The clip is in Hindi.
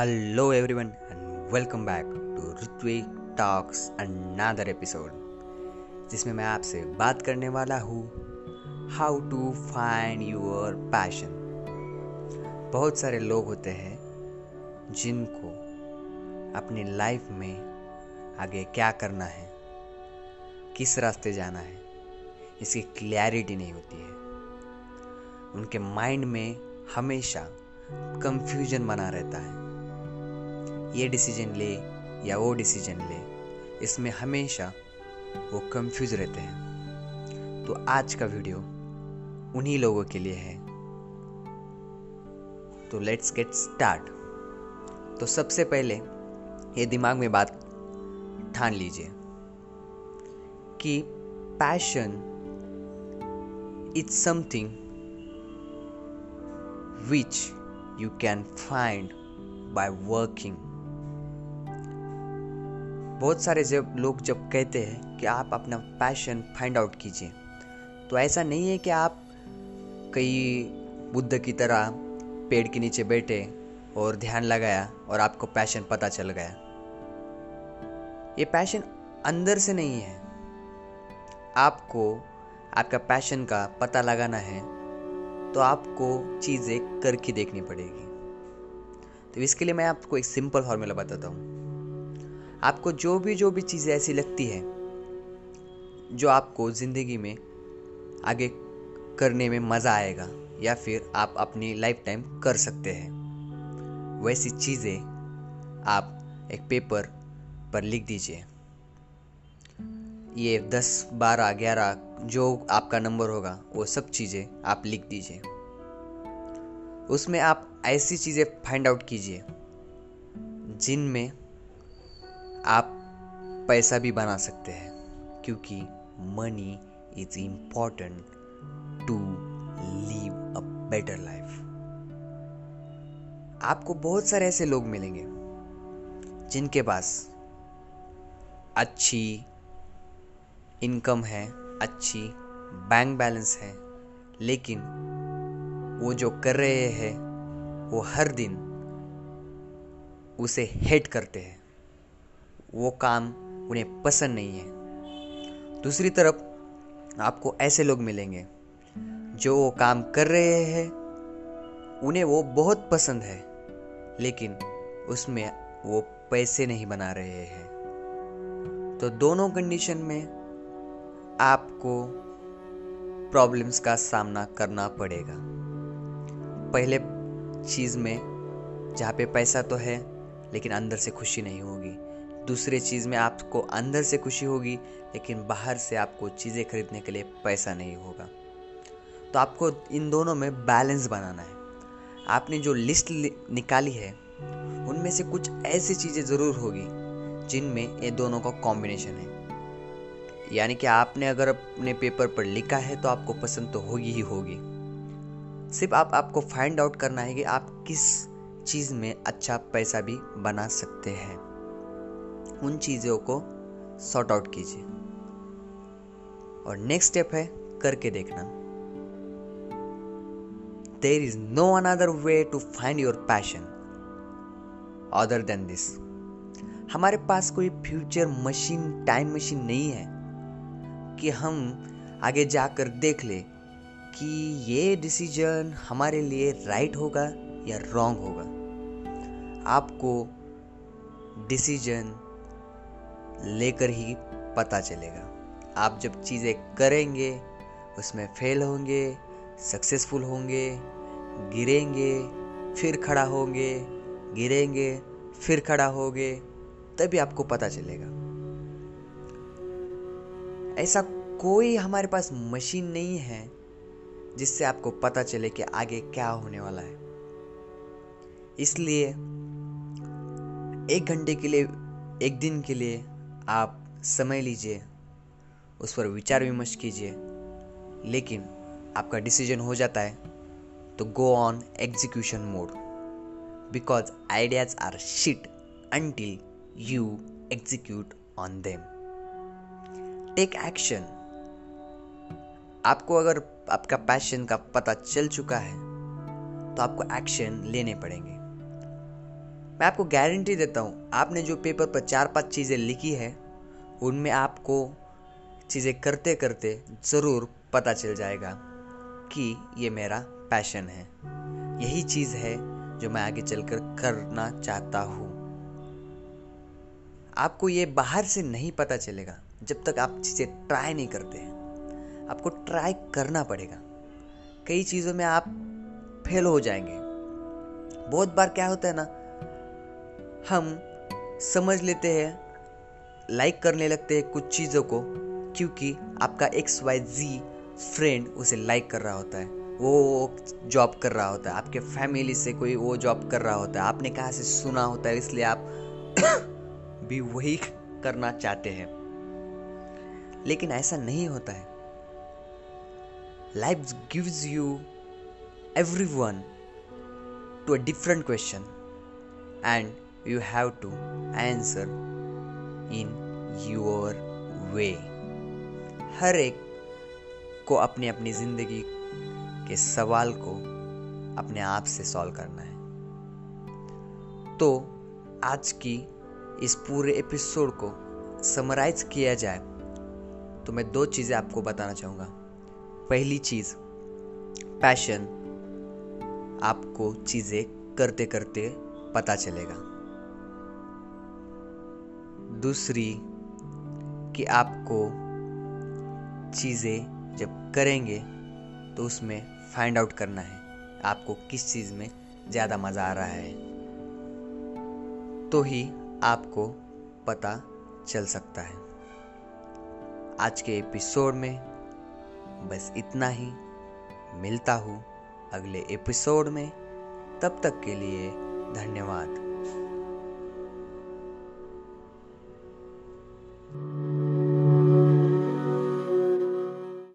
Hello everyone and welcome back to Ritwik talks another episode, जिसमें मैं आपसे बात करने वाला हूँ how to find your passion बहुत सारे लोग होते हैं जिनको अपनी लाइफ में आगे क्या करना है, किस रास्ते जाना है, इसकी क्लैरिटी नहीं होती है। उनके माइंड में हमेशा कंफ्यूजन बना रहता है। ये डिसीज़न ले या वो डिसीज़न ले, इसमें हमेशा वो कंफ्यूज रहते हैं। तो आज का वीडियो उन्हीं लोगों के लिए है। तो लेट्स गेट स्टार्ट तो सबसे पहले ये दिमाग में बात ठान लीजिए कि passion is something which you can find by working बहुत सारे जब लोग जब कहते हैं कि आप अपना पैशन फाइंड आउट कीजिए तो ऐसा नहीं है कि आप कई बुद्ध की तरह पेड़ के नीचे बैठे और ध्यान लगाया और आपको पैशन पता चल गया। ये पैशन अंदर से नहीं है। आपको, आपका पैशन का पता लगाना है तो आपको चीज़ें करके देखनी पड़ेगी। तो इसके लिए मैं आपको एक सिंपल फॉर्मूला बताता हूँ। आपको जो भी जो भी चीज़ें ऐसी लगती है, जो आपको ज़िंदगी में आगे करने में मज़ा आएगा या फिर आप अपनी लाइफ टाइम कर सकते हैं, वैसी चीज़ें आप एक पेपर पर लिख दीजिए। ये दस, बारह, ग्यारह जो आपका नंबर होगा, वो सब चीज़ें आप लिख दीजिए। उसमें आप ऐसी चीज़ें फाइंड आउट कीजिए, जिनमें आप पैसा भी बना सकते हैं, क्योंकि money is important to live a better life आपको बहुत सारे ऐसे लोग मिलेंगे, जिनके पास अच्छी इनकम है, अच्छी बैंक बैलेंस है, लेकिन वो जो कर रहे हैं, वो हर दिन उसे हेट करते हैं। वो काम उन्हें पसंद नहीं है। दूसरी तरफ़, आपको ऐसे लोग मिलेंगे, जो वो काम कर रहे हैं, उन्हें वो बहुत पसंद है, लेकिन उसमें वो पैसे नहीं बना रहे हैं। तो दोनों कंडीशन में आपको प्रॉब्लम्स का सामना करना पड़ेगा। पहले चीज़ में, जहाँ पे पैसा तो है, लेकिन अंदर से खुशी नहीं होगी। दूसरे चीज़ में आपको अंदर से खुशी होगी, लेकिन बाहर से आपको चीज़ें खरीदने के लिए पैसा नहीं होगा। तो आपको इन दोनों में बैलेंस बनाना है। आपने जो लिस्ट निकाली है, उनमें से कुछ ऐसी चीज़ें ज़रूर होगी, जिनमें ये दोनों का कॉम्बिनेशन है। यानी कि आपने अगर अपने पेपर पर लिखा है तो आपको पसंद तो होगी ही होगी। सिर्फ़ आप, आपको फाइंड आउट करना है कि आप किस चीज़ में अच्छा पैसा भी बना सकते हैं। उन चीज़ों को सॉर्ट आउट कीजिए। और नेक्स्ट स्टेप है करके देखना। There is no another way to find your passion other than this हमारे पास कोई फ्यूचर मशीन टाइम मशीन नहीं है कि हम आगे जाकर देख ले कि ये डिसीज़न हमारे लिए राइट होगा या रॉन्ग होगा। आपको डिसीज़न लेकर ही पता चलेगा। आप जब चीज़ें करेंगे, उसमें फेल होंगे सक्सेसफुल होंगे, गिरेंगे, फिर खड़ा होंगे, गिरेंगे, फिर खड़ा होंगे, तभी आपको पता चलेगा। ऐसा कोई हमारे पास मशीन नहीं है जिससे आपको पता चले कि आगे क्या होने वाला है। इसलिए एक घंटे के लिए, एक दिन के लिए आप समय लीजिए, उस पर विचार विमर्श कीजिए, लेकिन आपका डिसीज़न हो जाता है तो go on execution mode because ideas are shit until you execute on them take action आपको अगर आपका पैशन का पता चल चुका है तो आपको एक्शन लेने पड़ेंगे। मैं आपको गारंटी देता हूँ, आपने जो पेपर पर चार पाँच चीज़ें लिखी है, उनमें आपको चीज़ें करते करते ज़रूर पता चल जाएगा कि ये मेरा पैशन है। यही चीज़ है जो मैं आगे चलकर करना चाहता हूँ। आपको ये बाहर से नहीं पता चलेगा, जब तक आप चीज़ें ट्राई नहीं करते हैं। आपको ट्राई करना पड़ेगा। कई चीज़ों में आप फेल हो जाएँगे। बहुत बार क्या होता है ना हम समझ लेते हैं लाइक करने लगते हैं कुछ चीज़ों को, क्योंकि आपका एक्स वाई जी फ्रेंड उसे लाइक कर रहा होता है। वो जॉब कर रहा होता है। आपके फैमिली से कोई वो जॉब कर रहा होता है। आपने कहा से सुना होता है, इसलिए आप भी वही करना चाहते हैं। लेकिन ऐसा नहीं होता है। Life gives you everyone to a different question and you have to answer in your way. हर एक को अपनी अपनी ज़िंदगी के सवाल को अपने आप से सॉल्व करना है। तो आज की इस पूरे एपिसोड को समराइज किया जाए तो मैं दो चीज़ें आपको बताना चाहूँगा। पहली चीज़ पैशन आपको चीज़ें करते करते पता चलेगा। दूसरी कि आपको चीज़ें जब करेंगे तो उसमें फाइंड आउट करना है, आपको किस चीज़ में ज़्यादा मज़ा आ रहा है। तो ही आपको पता चल सकता है। आज के एपिसोड में बस इतना ही। मिलता हूँ अगले एपिसोड में। तब तक के लिए धन्यवाद।